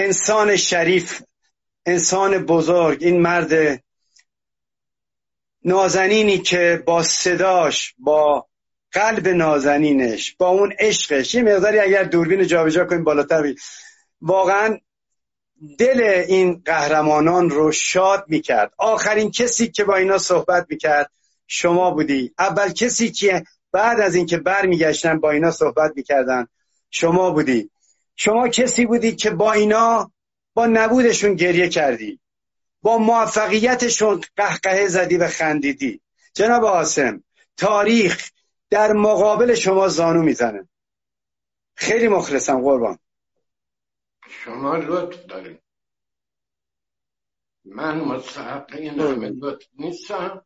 انسان شریف انسان بزرگ این مرد نازنینی که با صداش با قلب نازنینش با اون عشقش یه مقداری اگر دوربین جابجا کنیم بالاتر بید. واقعا دل این قهرمانان رو شاد می‌کرد. آخرین کسی که با اینا صحبت می‌کرد شما بودی. اول کسی که بعد از اینکه برمیگشتن با اینا صحبت می‌کردن شما بودی. شما کسی بودی که با اینا با نبودشون گریه کردی. با موفقیتشون قهقه زدی و خندیدی. جناب آسم تاریخ در مقابل شما زانو می‌زنه. خیلی مخلصم قربان. شما لطف دارید. من مستحق این همه لطف نیستم.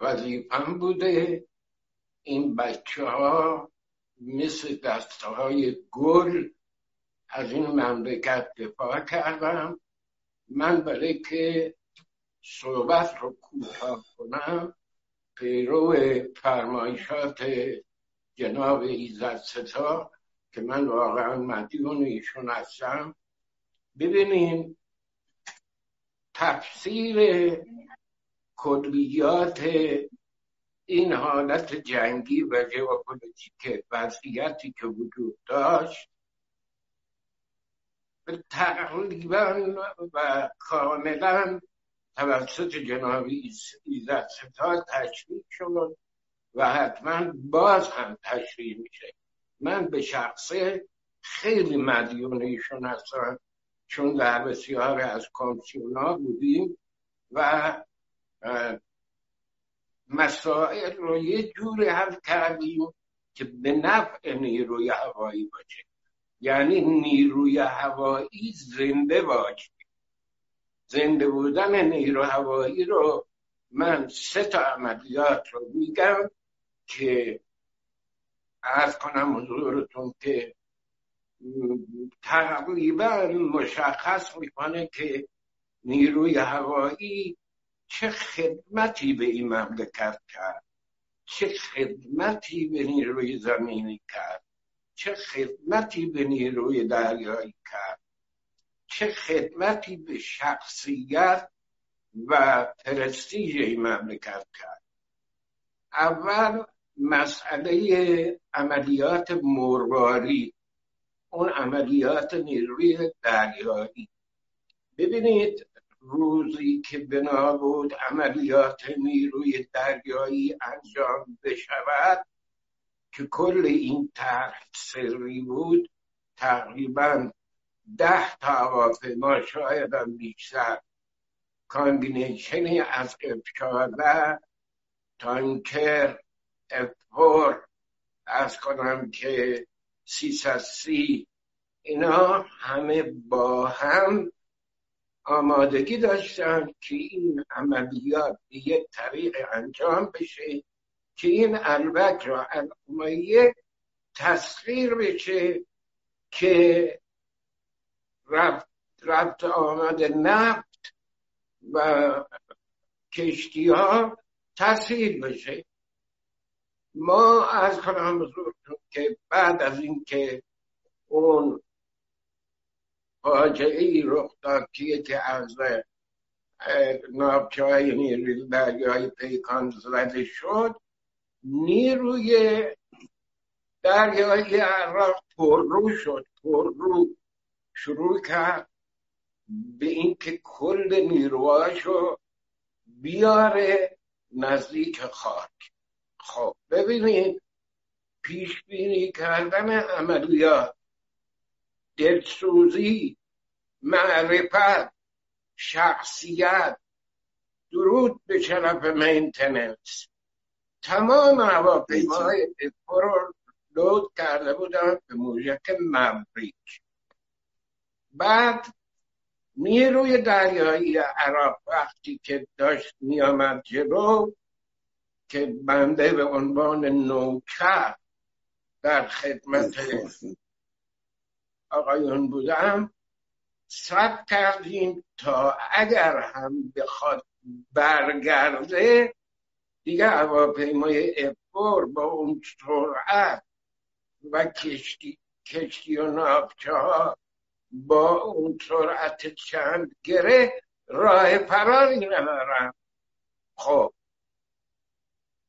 وظیفم بوده این بچه ها مثل دسته های گل از این مملکت دفاع کردم. من برای که صحبت رو کوتاه کنم پیرو فرمایشات جناب ایزد ستا که من واقعا مدیون ایشون هستم. ببینین تفسیر کلیات این حالت جنگی و ژئوپلیتیک وضعیتی که وجود داشت تقریبا و کاملا توسط جناب ایزد ستا تشریح شد و حتما باز هم تشریح میشه. من به شخصه خیلی مدیون ایشون هستم چون در بسیار از کامسیونا بودیم و مسائل رو یه جوری حل کردیم که به نفع نیروی هوایی باشه. یعنی نیروی هوایی زنده باشه زنده بودن نیرو هوایی رو من سه تا عملیات رو میگم که ارز کنم حضورتون که تقریبا مشخص می‌کنه که نیروی هوایی چه خدمتی به این مملکت کرد چه خدمتی به نیروی زمینی کرد. چه خدمتی به نیروی دریایی کرد چه خدمتی به شخصیت و پرستیژ این مملکت کرد. اول مسئله عملیات مرواری اون عملیات نیروی دریایی. ببینید روزی که بنا بود عملیات نیروی دریایی انجام بشود که کل این طرح سری بود تقریبا ده تا هواپیما شاید هم بیشتر کامبینیشنی از افشاده تانکر افور از کنم که سی اینا همه با هم آمادگی داشتن که این عملیات به یک طریق انجام بشه. که این البک را یک تسخیر بشه که رفت, رفت آمد نفت و کشتی ها تسهیل بشه ما از کنم بزرگتون که بعد از اینکه اون فاجعه ای رخ داد که از نابچه های نیروی دریای پیکان زده شد نیروی دریایی عراق پررو شد پررو شروع کرد به اینکه کل نیروهاشو بیاره نزدیک خاک. خب ببینید پیش بینی کردن عملیات دلسوزی معرفت شخصیت درود به شرف مینتننس تمام هواپیماهای رو لود کرده بودن به موجک مبریک بعد نیروی دریایی عراق وقتی که داشت میامد جلو که بنده به عنوان نوکر در خدمت آقایون بودم سب کردیم تا اگر هم بخواد برگرده دیگه هواپیمای افور با اون سرعت و کشتی کشتی و نافچه ها با اون سرعت چند گره راه فراری ندارن خب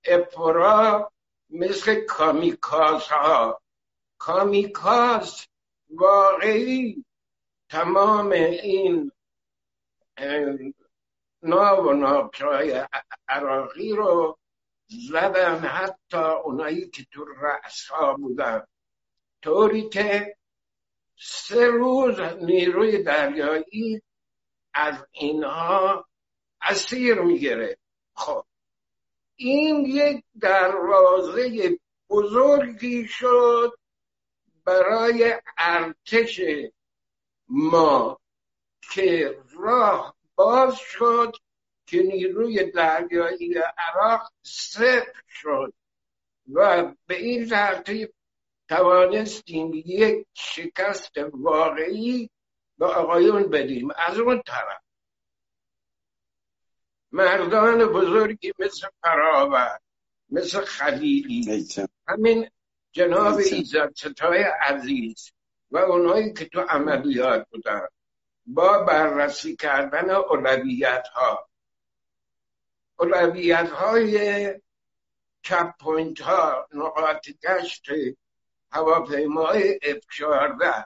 افرا مثل کامیکاز ها کامیکاز واقعی تمام این ناو و ناکرای عراقی رو زدن حتی اونایی که تو رأس ها بودن. طوری که سه روز نیروی دریایی از اینها اسیر می‌گیره. خب این یک دروازه بزرگی شد برای ارتش ما که راه باز شد که نیروی دریایی عراق صفر شد و به این ترتیب توانستیم یک شکست واقعی به آقایون بدیم از اون طرف. مردان بزرگی مثل فراور مثل خلیلی همین جناب ایزد ستای عزیز و اونایی که تو عملیات بودن. با بررسی کردن اولویت ها اولویت های check point ها نقاط گشت هواپیمای اف 14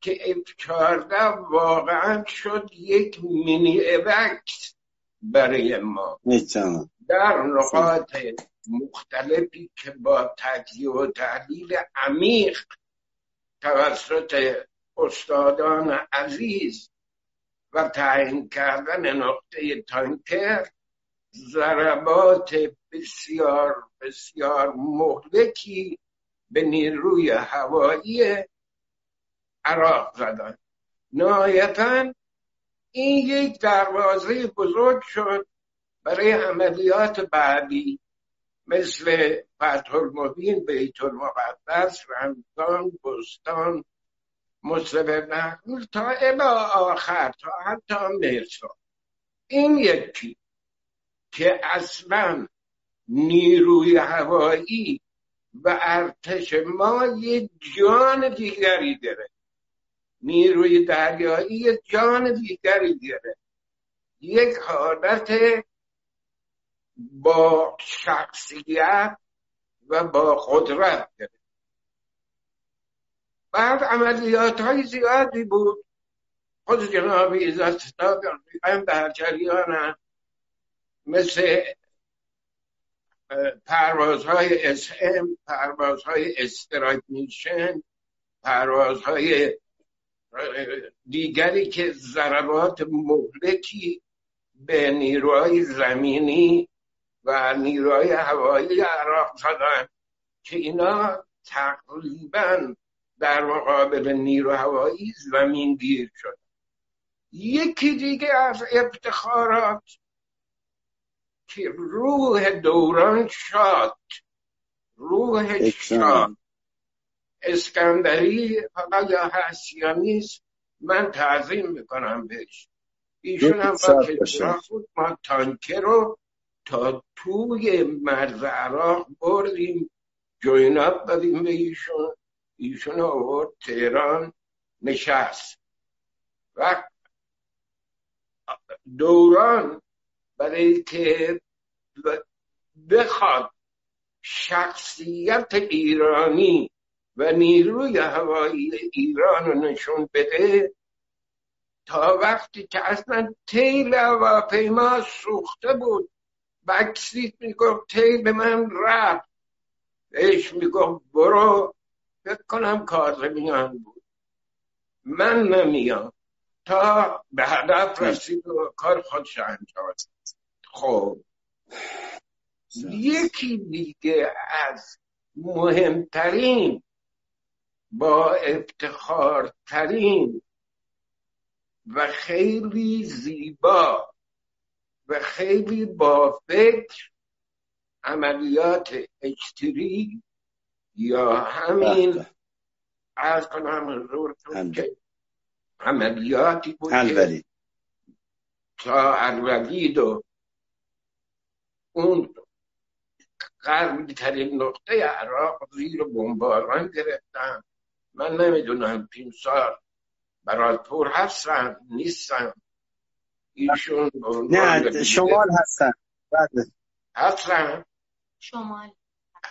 که اف 14 واقعا شد یک mini AWACS برای ما. در نقاط مختلفی که با تجزیه و تحلیل عمیق توسط استادان عزیز و تعیین کردن نقطه تانکر ضربات بسیار بسیار مهلکی به نیروی هوایی عراق زدن. نهایتا این یک دروازه بزرگ شد برای عملیات بعدی مثل فتح المبین بیت المقدس رمضان بستان مصرف نقل تا الى آخر تا حتی مرسا. این یکی که اصلا نیروی هوایی و ارتش ما یه جان دیگری داره. نیروی دریایی یه جان دیگری داره. یک حالت با شخصیت و با قدرت داره. بعد عملیات های زیادی بود. خود جناب ایزد در جریان مثل پروازهای اس ام پروازهای استراگنیشن پروازهای دیگری که ضربات مهلکی به نیروهای زمینی و نیروهای هوایی عراق زدن که اینا تقریبا در مقابل نیرو هوایی زمین گیر شد. یکی دیگه از افتخارات که روح دوران شاد روح شاد. اسکندری فقط یا هست من تعظیم می‌کنم بهش. ایشون هم با بود ما تانکه رو تا توی مرز عراق بردیم جویناب دادیم به ایشون. ایشون آورد تهران نشست و دوران برای که بخواد شخصیت ایرانی و نیروی هوایی ایران رو نشون بده تا وقتی که اصلا تیل هواپیما سوخته بود. بکسیت می‌گفت تیل به من رفت. بهش می‌گفت برو فکر کنم کازمیان بود. من نمیام. تا به هدف رسید و کار خودش انجام خب. یکی دیگه از مهمترین با افتخارترین و خیلی زیبا و خیلی با فکر عملیات اجتری یا همین از بله. کنم حضورتون که عملیاتی بود تا الولید و اون غربی ترین نقطه عراق زیر بمباران گرفتن. من نمی‌دونم پین سال براتپور هستن نیستن. ایشون نه شمال هستن. بله. هستن؟ شمال.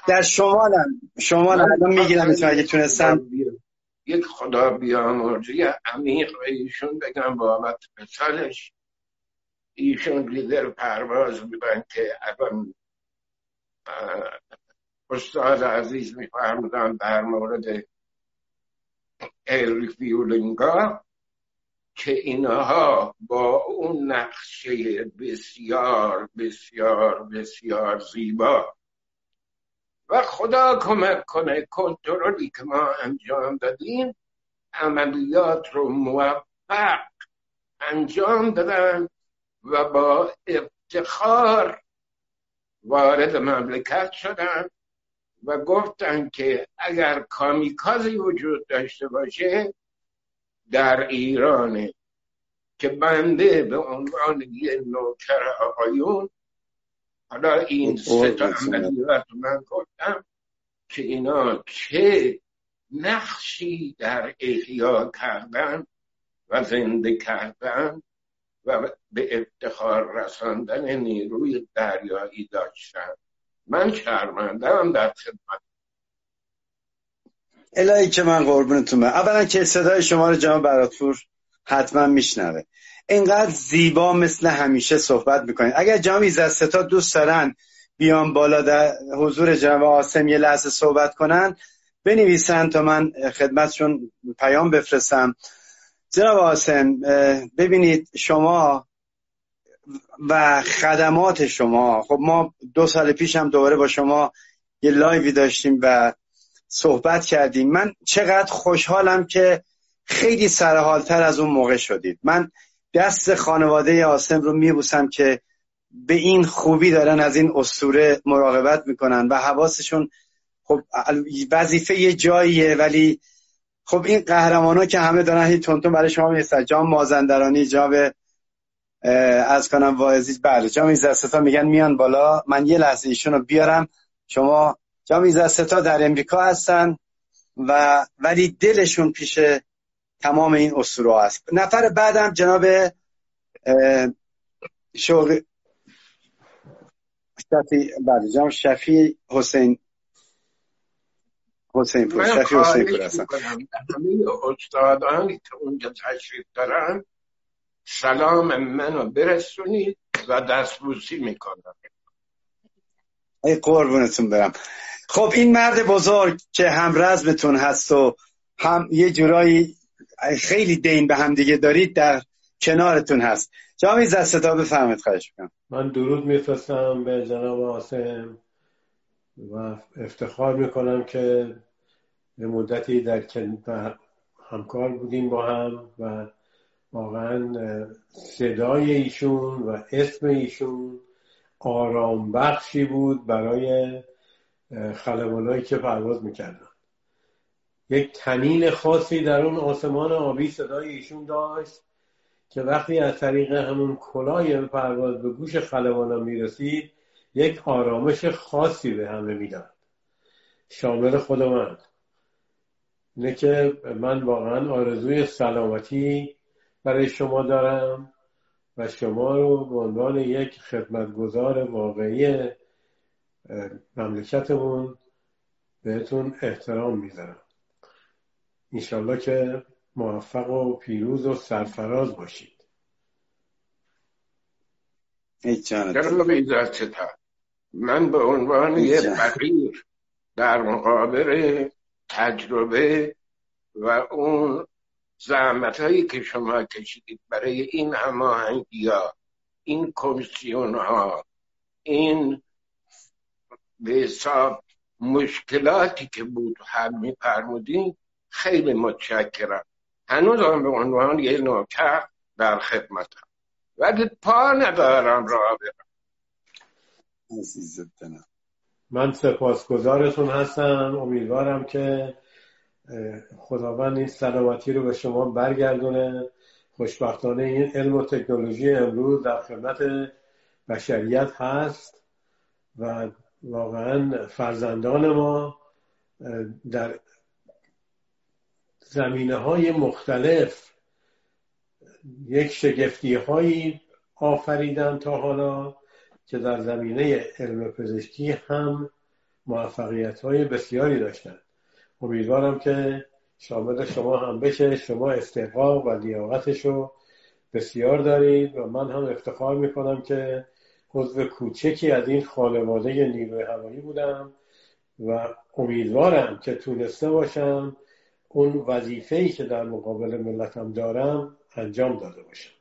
در شمال هم شمال هم می‌گیرم اگه تونستم. یک خدا بیامرزی عمیق به ایشون بگم بابت پسرش. ایشون لیدر پرواز بودن که الان استاد عزیز میفرمودن در مورد فیولینگا که اینها با اون نقشه بسیار بسیار بسیار زیبا و خدا کمک کنه کنترلی که ما انجام دادیم عملیات رو موفق انجام دادن و با افتخار وارد مملکت شدن و گفتن که اگر کامیکازی وجود داشته باشه در ایرانه که بنده به عنوان یه نوکر آقایون حالا این سه تا عملیات من گفتم که اینا چه نقشی در احیا کردن و زنده کردن و به افتخار رساندن نیروی دریایی داشتن. من شرمنده در خدمت. الهی که من قربونتون اولا که صدای شما رو جناب براتور حتما میشنوه. اینقدر زیبا مثل همیشه صحبت می‌کنید اگر جناب ایزد دوست دارن بیان بالا در حضور جناب آسم یه لحظه صحبت کنن بنویسن تا من خدمتشون پیام بفرستم. جناب آسم ببینید شما و خدمات شما. خب ما دو سال پیش هم دوباره با شما یه لایوی داشتیم و صحبت کردیم. من چقدر خوشحالم که خیلی سرحالتر از اون موقع شدید. من دست خانواده آسم رو میبوسم که به این خوبی دارن از این اسطوره مراقبت می‌کنن و حواسشون خب وظیفه یه جاییه ولی خب این قهرمانا که همه دارن هی تونتون برای شما می‌رسن جام مازندرانی جام از کنم واعظی بله جام ایزدستا میگن میان بالا. من یه لحظه ایشون رو بیارم. شما جام ایزدستا در امریکا هستن و ولی دلشون پیش تمام این اسطوره است نفر بعدم جناب شوق شفی بله جناب شفی حسین حسین پور شفی حسین پور هستن همه استادانی که اونجا تشریف دارن سلام منو برسونید و دستبوسی می‌کنم. ای قربونتون برم. خب این مرد بزرگ که هم رزمتون هست و هم یه جورایی خیلی دین به هم دیگه دارید در کنارتون هست. جامی زستا بفهمید خواهش می‌کنم. من درود میفرستم به جناب آسم و افتخار می‌کنم که به مدتی در همکار بودیم با هم و واقعا صدای ایشون و اسم ایشون آرام بخشی بود برای خلبانهایی که پرواز می‌کردن. یک تنین خاصی در اون آسمان آبی صدای ایشون داشت که وقتی از طریق همون کلای پرواز به گوش خلبانا می‌رسید یک آرامش خاصی به همه می‌داد. شامل خود من. اینه که من واقعا آرزوی سلامتی برای شما دارم و شما رو به عنوان یک خدمتگزار واقعی مملکتمون بهتون احترام می‌ذارم. انشالله که موفق و پیروز و سرفراز باشید. من به عنوان یه فقیر در مقابل تجربه و اون زحمت هایی که شما کشیدید برای این هماهنگی ها این کمیسیون ها این به حساب مشکلاتی که بود حل می خیلی متشکرم. هنوز هم به عنوان یه نوکر در خدمتم. ولی پا ندارم را برم. من سپاسگزارتون هستم. امیدوارم که خداوند این سلامتی رو به شما برگردونه. خوشبختانه این علم و تکنولوژی امروز در خدمت بشریت هست و واقعا فرزندان ما در زمینه های مختلف یک شگفتی هایی آفریدن تا حالا که در زمینه علم پزشکی هم موفقیت های بسیاری داشتن. امیدوارم که شامل شما هم بشه. شما استحقاق و لیاقتش رو بسیار دارید و من هم افتخار می‌کنم که عضو کوچکی از این خانواده نیروی هوایی بودم و امیدوارم که تونسته باشم اون وظیفه ای که در مقابل ملتم دارم انجام داده باشم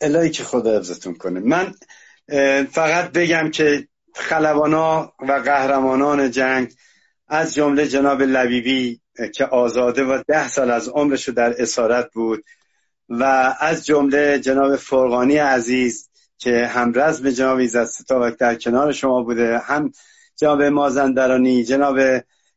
الهی که خدا حفظتون کنه. من فقط بگم که خلبانا و قهرمانان جنگ از جمله جناب لبیبی که آزاده و ده سال از عمرش در اسارت بود و از جمله جناب فرغانی عزیز که هم رزم جناب ایزد در کنار شما بوده هم جناب مازندرانی جناب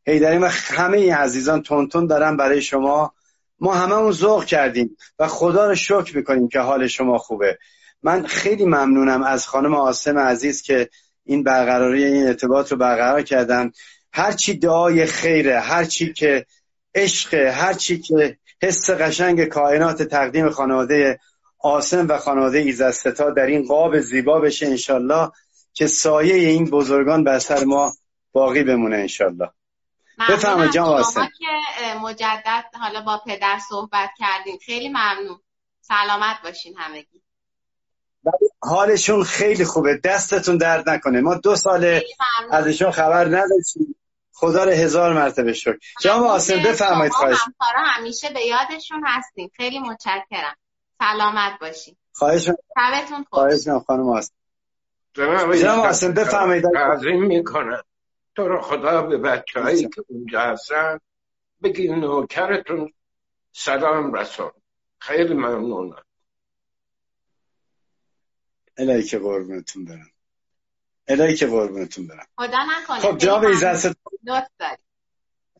هیدری و همه عزیزان تونتون دارن برای شما. ما همه اون ذوق کردیم و خدا رو شکر می‌کنیم که حال شما خوبه. من خیلی ممنونم از خانم آسم عزیز که این برقراری این ارتباط رو برقرار کردن. هرچی دعای خیره هرچی که عشق هرچی که حس قشنگ کائنات تقدیم خانواده آسم و خانواده ایزستا در این قاب زیبا بشه انشالله که سایه این بزرگان بر سر ما باقی بمونه انشالله بفرمایید جان آسم که مجدد حالا با پدر صحبت کردیم خیلی ممنون. سلامت باشین همگی. حالشون خیلی خوبه. دستتون درد نکنه. ما دو سال ازشون خبر نداشتیم. خدا رو هزار مرتبه شکر. جناب آسم بفرمایید خواهش. همکارا همیشه به یادشون هستیم خیلی متشکرم. سلامت باشین. خواهش. شبتون خوش. خواهش خانم آسم جناب آسم بفرمایید. تعظیم می‌کنم. تو رو خدا به بچه هایی که اونجا هستن بگی نوکرتون سلام رسون خیلی ممنونم. الهی که قربونتون برم. الهی که قربونتون برم. خدا نکنه. خب جناب ایزد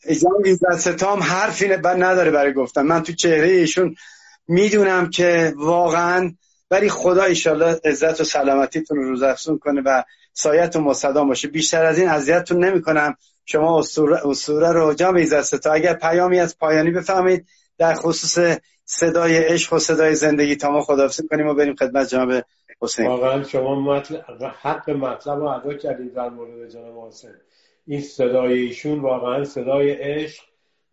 جناب ایزد ستام حرفی نداره برای گفتن. من تو چهره ایشون می‌دونم که واقعا ولی خدا ایشالله عزت و سلامتیتون رو روز افزون کنه و سایت و مصدام باشه. بیشتر از این اذیتتون نمی‌کنم. شما اسطوره رو جام ایزد تا. اگر پیامی از پایانی بفهمید در خصوص صدای عشق و صدای زندگی تا ما خداحافظی کنیم و بریم خدمت جناب حسین. واقعا شما مطلب حق مطلب رو ادا کردید در مورد جناب حسین. این صدای ایشون واقعا صدای عشق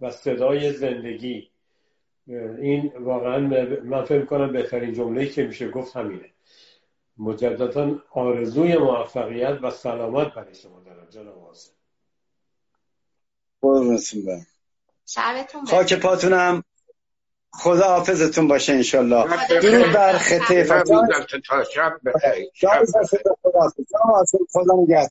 و صدای زندگی. این واقعا من فکر کنم بهترین جمله که میشه گفت همینه. مجددا آرزوی موفقیت و سلامت برای شما دارم جناب حسین. شبتون خاک پاتونم. خدا حافظتون باشه انشالله. درود بر خطه فتان خدا نگهد